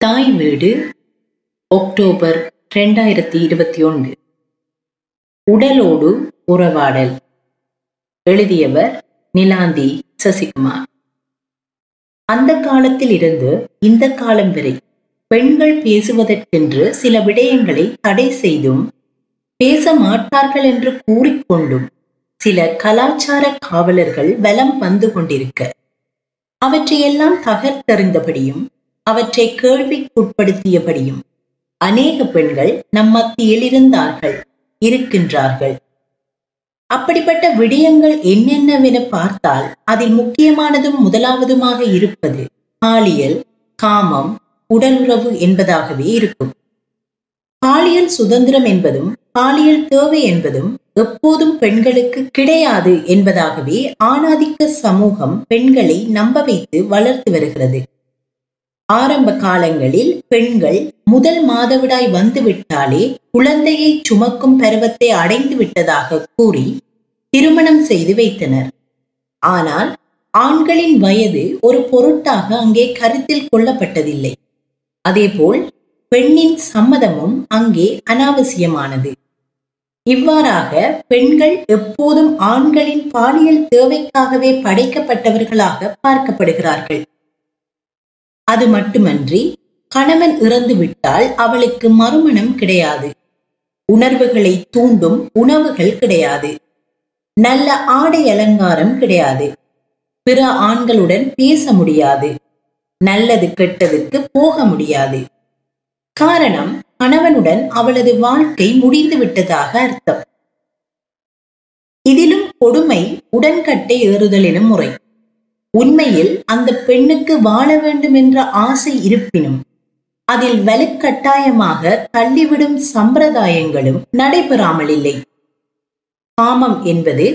தாய் வீடு ஒக்டோபர் ரெண்டாயிரத்தி இருபத்தி ஒன்று. உடலோடு உறவாடல். எழுதியவர் நிலாந்தி சசிகுமார். அந்த காலத்தில் இருந்து இந்த காலம் வரை பெண்கள் பேசுவதற்கென்று சில விடயங்களை தடை செய்தும் பேச மாட்டார்கள் என்று கூறிக்கொண்டும் சில கலாச்சார காவலர்கள் வலம் வந்து கொண்டிருக்க அவற்றையெல்லாம் தகர்த்தறிந்தபடியும் அவற்றை கேள்விக்குட்படுத்தியபடியும் அநேக பெண்கள் நம் மத்தியில் இருந்தார்கள் இருக்கின்றார்கள். அப்படிப்பட்ட விடயங்கள் என்னென்னவென பார்த்தால் அதில் முக்கியமானதும் முதலாவதுமாக இருப்பது பாலியல் காமம் உடலுறவு என்பதாகவே இருக்கும். பாலியல் சுதந்திரம் என்பதும் பாலியல் தேவை என்பதும் எப்போதும் பெண்களுக்கு கிடையாது என்பதாகவே ஆணாதிக்க சமூகம் பெண்களை நம்ப வைத்து வளர்த்து வருகிறது. ஆரம்ப காலங்களில் பெண்கள் முதல் மாதவிடாய் வந்துவிட்டாலே குழந்தையை சுமக்கும் பருவத்தை அடைந்து விட்டதாக கூறி திருமணம் செய்து வைத்தனர். ஆனால் ஆண்களின் வயது ஒரு பொருட்டாக அங்கே கருத்தில் கொள்ளப்பட்டதில்லை. அதேபோல் பெண்ணின் சம்மதமும் அங்கே அனாவசியமானது. இவ்வாறாக பெண்கள் எப்போதும் ஆண்களின் பாலியல் தேவைக்காகவே படைக்கப்பட்டவர்களாக பார்க்கப்படுகிறார்கள். அது மட்டுமன்றி கணவன் இறந்து விட்டால் அவளுக்கு மறுமணம் கிடையாது. உணர்வுகளை தூண்டும் உணவுகள் கிடையாது. நல்ல ஆடை அலங்காரம் கிடையாது. பிற ஆண்களுடன் பேச முடியாது. நல்லது கெட்டதுக்கு போக முடியாது. காரணம் கணவனுடன் அவளது வாழ்க்கை முடிந்து விட்டதாக அர்த்தம். இதிலும் கொடுமை உடன்கட்டை ஏறுதல் எனும் முறை. உண்மையில் அந்த பெண்ணுக்கு வாழ வேண்டும் என்ற ஆசை இருப்பினும் அதில் வலுக்கட்டாயமாக தள்ளிவிடும் சம்பிரதாயங்களும் நடைபெறாமல் இல்லை. காமம் என்பது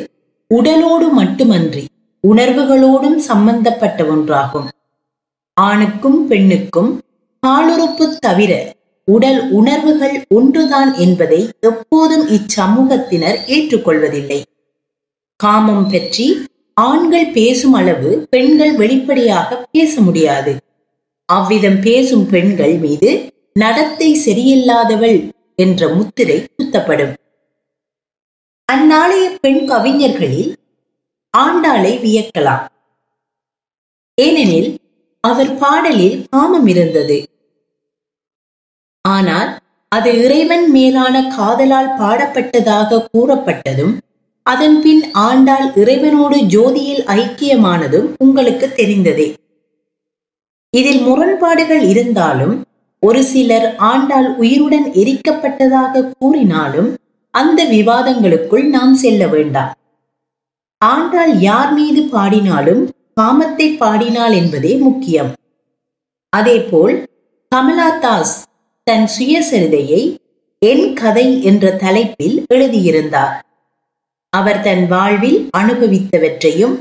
உடலோடு மட்டுமன்றி உணர்வுகளோடும் சம்பந்தப்பட்ட ஒன்றாகும். ஆணுக்கும் பெண்ணுக்கும் காலுறுப்பு தவிர உடல் உணர்வுகள் ஒன்றுதான் என்பதை எப்போதும் இச்சமூகத்தினர் ஏற்றுக்கொள்வதில்லை. காமம் பற்றி ஆண்கள் பேசும் அளவு பெண்கள் வெளிப்படையாக பேச முடியாது. அவ்விதம் பேசும் பெண்கள் மீது நடத்தை சரியில்லாதவள் என்ற முத்திரை குத்தப்படும் அந்நாளைய பெண் கவிஞர்களில் ஆண்டாளை வியக்கலாம். ஏனெனில் அவர் பாடலில் காமம் இருந்தது. ஆனால் அது இறைவன் மேலான காதலால் பாடப்பட்டதாக கூறப்பட்டதும் அதன்பின் ஆண்டாள் இறைவனோடு ஜோதியில் ஐக்கியமானதும் உங்களுக்கு தெரிந்ததே. இதில் முரண்பாடுகள் இருந்தாலும் ஒரு சிலர் ஆண்டாள் உயிருடன் எரிக்கப்பட்டதாக கூறினாலும் அந்த விவாதங்களுக்குள் நாம் செல்ல வேண்டாம். ஆண்டாள் யார் மீது பாடினாலும் காமத்தை பாடினாள் என்பதே முக்கியம். அதேபோல் கமலா தாஸ் தன் சுயசரிதையை என் கதை என்ற தலைப்பில் எழுதியிருந்தார். அவர் தன் வாழ்வில் அனுபவித்தவற்றையும்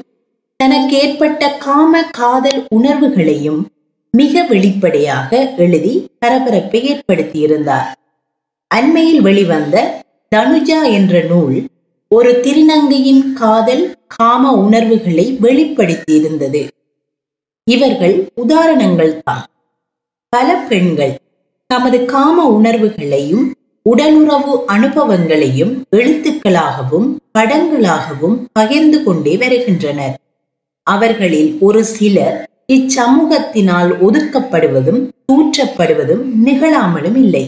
தனக்கு ஏற்பட்ட காம காதல் உணர்வுகளையும் மிக வெளிப்படையாக எழுதி பரபரப்பை ஏற்படுத்தியிருந்தார். அண்மையில் வெளிவந்த தனுஜா என்ற நூல் ஒரு திருநங்கையின் காதல் காம உணர்வுகளை வெளிப்படுத்தியிருந்தது. இவர்கள் உதாரணங்கள் தான் பல பெண்கள் தமது காம உணர்வுகளையும் உடலுறவு அனுபவங்களையும் எழுத்துக்களாகவும் படங்களாகவும் பகிர்ந்து கொண்டே வருகின்றனர். அவர்களில் ஒரு சிலர் இச்சமூகத்தினால் ஒதுக்கப்படுவதும் தூற்றப்படுவதும் நிகழாமலும் இல்லை.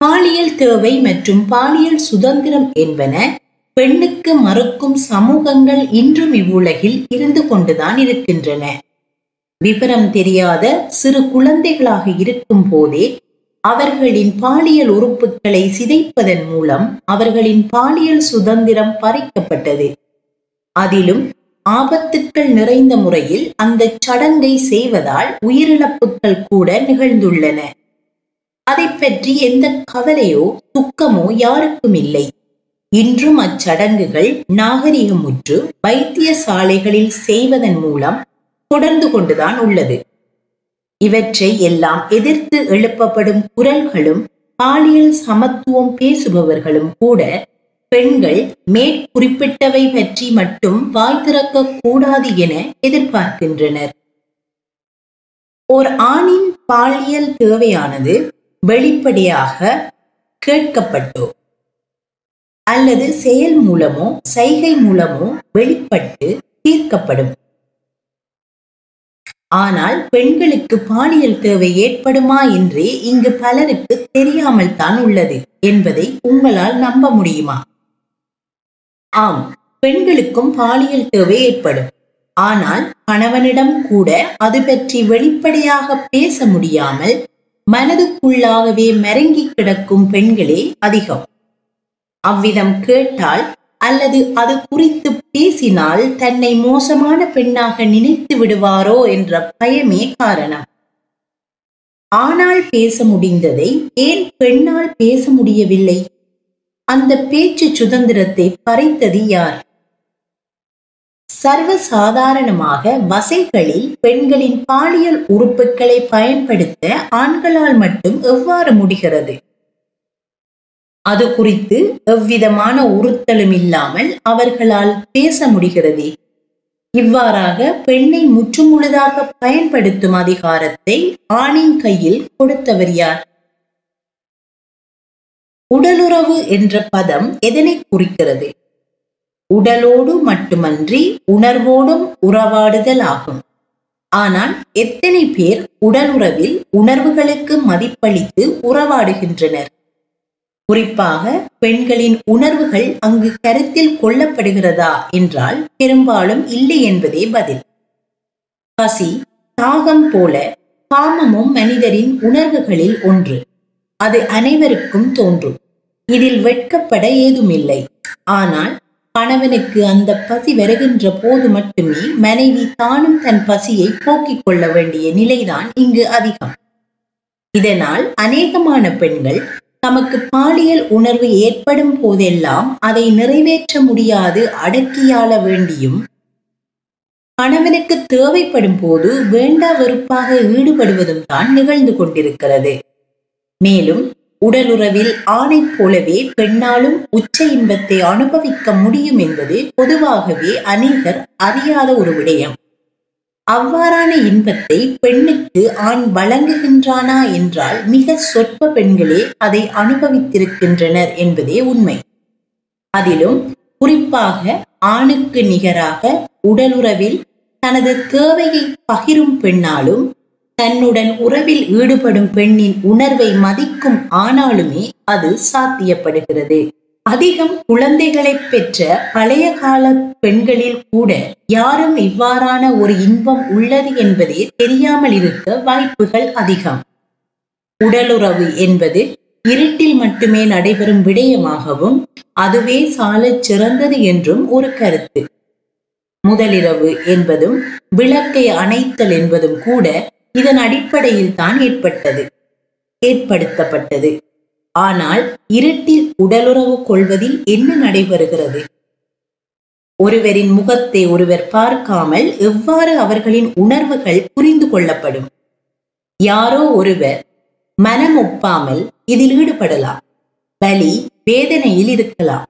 பாலியல் தேவை மற்றும் பாலியல் சுதந்திரம் என்பன பெண்ணுக்கு மறுக்கும் சமூகங்கள் இன்றும் இவ்வுலகில் இருந்து கொண்டுதான் இருக்கின்றன. விவரம் தெரியாத சிறு குழந்தைகளாக இருக்கும் போதே அவர்களின் பாலியல் உறுப்புகளை சிதைப்பதன் மூலம் அவர்களின் பாலியல் சுதந்திரம் பறிக்கப்பட்டது. அதிலும் ஆபத்துக்கள் நிறைந்த முறையில் அந்த சடங்கை செய்வதால் உயிரிழப்புகள் கூட நிகழ்ந்துள்ளன. அதை பற்றி எந்த கவலையோ துக்கமோ யாருக்கும் இல்லை இன்றும் அச்சடங்குகள் நாகரிகமுற்று வைத்தியசாலைகளில் செய்வதன் மூலம் தொடர்ந்து கொண்டுதான் உள்ளது. இவற்றை எல்லாம் எதிர்த்து எழுப்பப்படும் குரல்களும் பாலியல் சமத்துவம் பேசுபவர்களும் கூட பெண்கள் மேற்குறிப்பிட்டவை பற்றி மட்டும் வாய் திறக்க கூடாது என எதிர்பார்க்கின்றனர். ஓர் ஆணின் பாலியல் தேவையானது வெளிப்படையாக கேட்கப்பட்டோ அல்லது செயல் மூலமோ சைகை மூலமோ வெளிப்பட்டு தீர்க்கப்படும். ஆனால் பெண்களுக்கு பாலியல் தேவை ஏற்படுமா என்றே இங்கு பலருக்கு தெரியாமல் தான் உள்ளது என்பதை உங்களால் நம்ப முடியுமா? ஆம் பெண்களுக்கும் பாலியல் தேவை ஏற்படும். ஆனால் கணவனிடம் கூட அது பற்றி வெளிப்படையாக பேச முடியாமல் மனதுக்குள்ளாகவே மறங்கி கிடக்கும் பெண்களே அதிகம். அவ்விதம் கேட்டால் அல்லது அது குறித்து பேசினால் தன்னை மோசமான பெண்ணாக நினைத்து விடுவாரோ என்ற பயமே காரணம். ஆனால் பேச முடிந்ததை ஏன் பெண்ணால் பேச முடியவில்லை? அந்த பேச்சு சுதந்திரத்தை பறைத்தது யார்? சர்வசாதாரணமாக வசைகளில் பெண்களின் பாலியல் உறுப்புகளை பயன்படுத்த ஆண்களால் மட்டும் எவ்வாறு முடிகிறது? அது குறித்து எவ்விதமான உறுத்தலும் இல்லாமல் அவர்களால் பேச முடிகிறது. இவ்வாறாக பெண்ணை முற்றுமுழுதாக பயன்படுத்தும் அதிகாரத்தை ஆணின் கையில் கொடுத்தவர் யார்? உடலுறவு என்ற பதம் எதனை குறிக்கிறது? உடலோடு மட்டுமன்றி உணர்வோடும் உறவாடுதல் ஆகும். ஆனால் எத்தனை பேர் உடலுறவில் உணர்வுகளுக்கு மதிப்பளித்து உறவாடுகின்றனர்? குறிப்பாக பெண்களின் உணர்வுகள் அங்கு கருத்தில் கொள்ளப்படுகிறதா என்றால் பெரும்பாலும் இல்லை என்பதே பதில். பசி தாகம் போல காமமும் மனிதரின் உணர்வுகளில் ஒன்று. அது அனைவருக்கும் தோன்றும். இதில் வெட்கப்பட ஏதுமில்லை. ஆனால் கணவனுக்கு அந்த பசி வருகின்ற போது மட்டுமே மனைவி தானும் தன் பசியை போக்கிக் கொள்ள வேண்டிய நிலைதான் இங்கு அதிகம். இதனால் அநேகமான பெண்கள் தமக்கு பாலியல் உணர்வு ஏற்படும் போதெல்லாம் அதை நிறைவேற்ற முடியாது அடக்கியாள வேண்டியும் கணவனுக்கு தேவைப்படும் போது வேண்டா வெறுப்பாக ஈடுபடுவதும் தான் நிகழ்ந்து கொண்டிருக்கிறது. மேலும் உடலுறவில் ஆணை போலவே பெண்ணாலும் உச்ச இன்பத்தை அனுபவிக்க முடியும் என்பது பொதுவாகவே அநேகர் அறியாத ஒரு விடயம். அவ்வாறான இன்பத்தை பெண்ணுக்கு ஆண் வழங்குகின்றானா என்றால் மிக சொற்ப பெண்களே அதை அனுபவித்திருக்கின்றனர் என்பதே உண்மை. அதிலும் குறிப்பாக ஆணுக்கு நிகராக உடலுறவில் தனது தேவையை பகிரும் பெண்ணாலும் தன்னுடன் உறவில் ஈடுபடும் பெண்ணின் உணர்வை மதிக்கும் ஆனாலுமே அது சாத்தியப்படுகிறது. அதிகம் குழந்தைகளை பெற்ற பழைய கால பெண்களில் கூட யாரும் இவ்வாறான ஒரு இன்பம் உள்ளது என்பதே தெரியாமல் இருக்க வாய்ப்புகள் அதிகம். உடலுறவு என்பது இருட்டில் மட்டுமே நடைபெறும் விடயமாகவும் அதுவே சாலச் சிறந்தது என்றும் ஒரு கருத்து. முதலிரவு என்பதும் விளக்கை அணைத்தல் என்பதும் கூட இதன் அடிப்படையில் தான் ஏற்பட்டது. ஏற்படுத்தப்பட்டது. ஆனால் இருட்டில் உடலுறவு கொள்வதில் என்ன நடைபெறுகிறது? ஒருவரின் முகத்தை ஒருவர் பார்க்காமல் எவ்வாறு அவர்களின் உணர்வுகள் புரிந்து கொள்ளப்படும்? யாரோ ஒருவர் மனம் ஒப்பாமல் இதில் ஈடுபடலாம். பலி வேதனையில் இருக்கலாம்.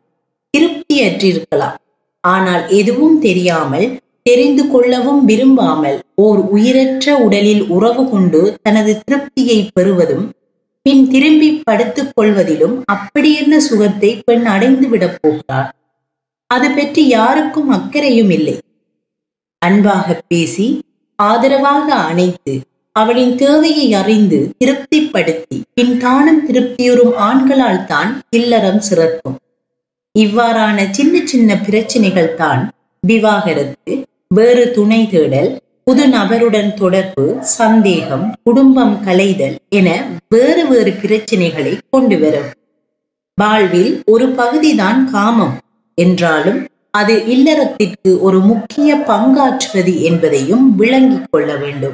திருப்தியற்றிருக்கலாம். ஆனால் எதுவும் தெரியாமல் தெரிந்து கொள்ளவும் விரும்பாமல் ஓர் உயிரற்ற உடலில் உறவு கொண்டு தனது திருப்தியை பெறுவதும் பின் திரும்பி படுத்துக் கொள்வதிலும் அப்படியென்ன சுகத்தை பெண் அடைந்து விடப் போகிறார் அது பற்றி யாருக்கும் அக்கறையும் இல்லை. அன்பாக பேசி ஆதரவாக அணைத்து அவளின் தேவையை அறிந்து திருப்திப்படுத்தி பின் தானும் திருப்தியுறும் ஆண்களால் தான் இல்லறம் சிறக்கும். இவ்வாறான சின்ன சின்ன பிரச்சனைகள் தான் விவாகரத்து வேறு துணை தேடல் புது நபருடன் தொடர்பு சந்தேகம் குடும்பம் கலைதல் என வேறு வேறு பிரச்சனைகளை கொண்டு வரும். வாழ்வில் ஒரு பகுதிதான் காமம் என்றாலும் அது இல்லறத்திற்கு ஒரு முக்கிய பங்காற்றுவது என்பதையும் விளங்கிக் கொள்ள வேண்டும்.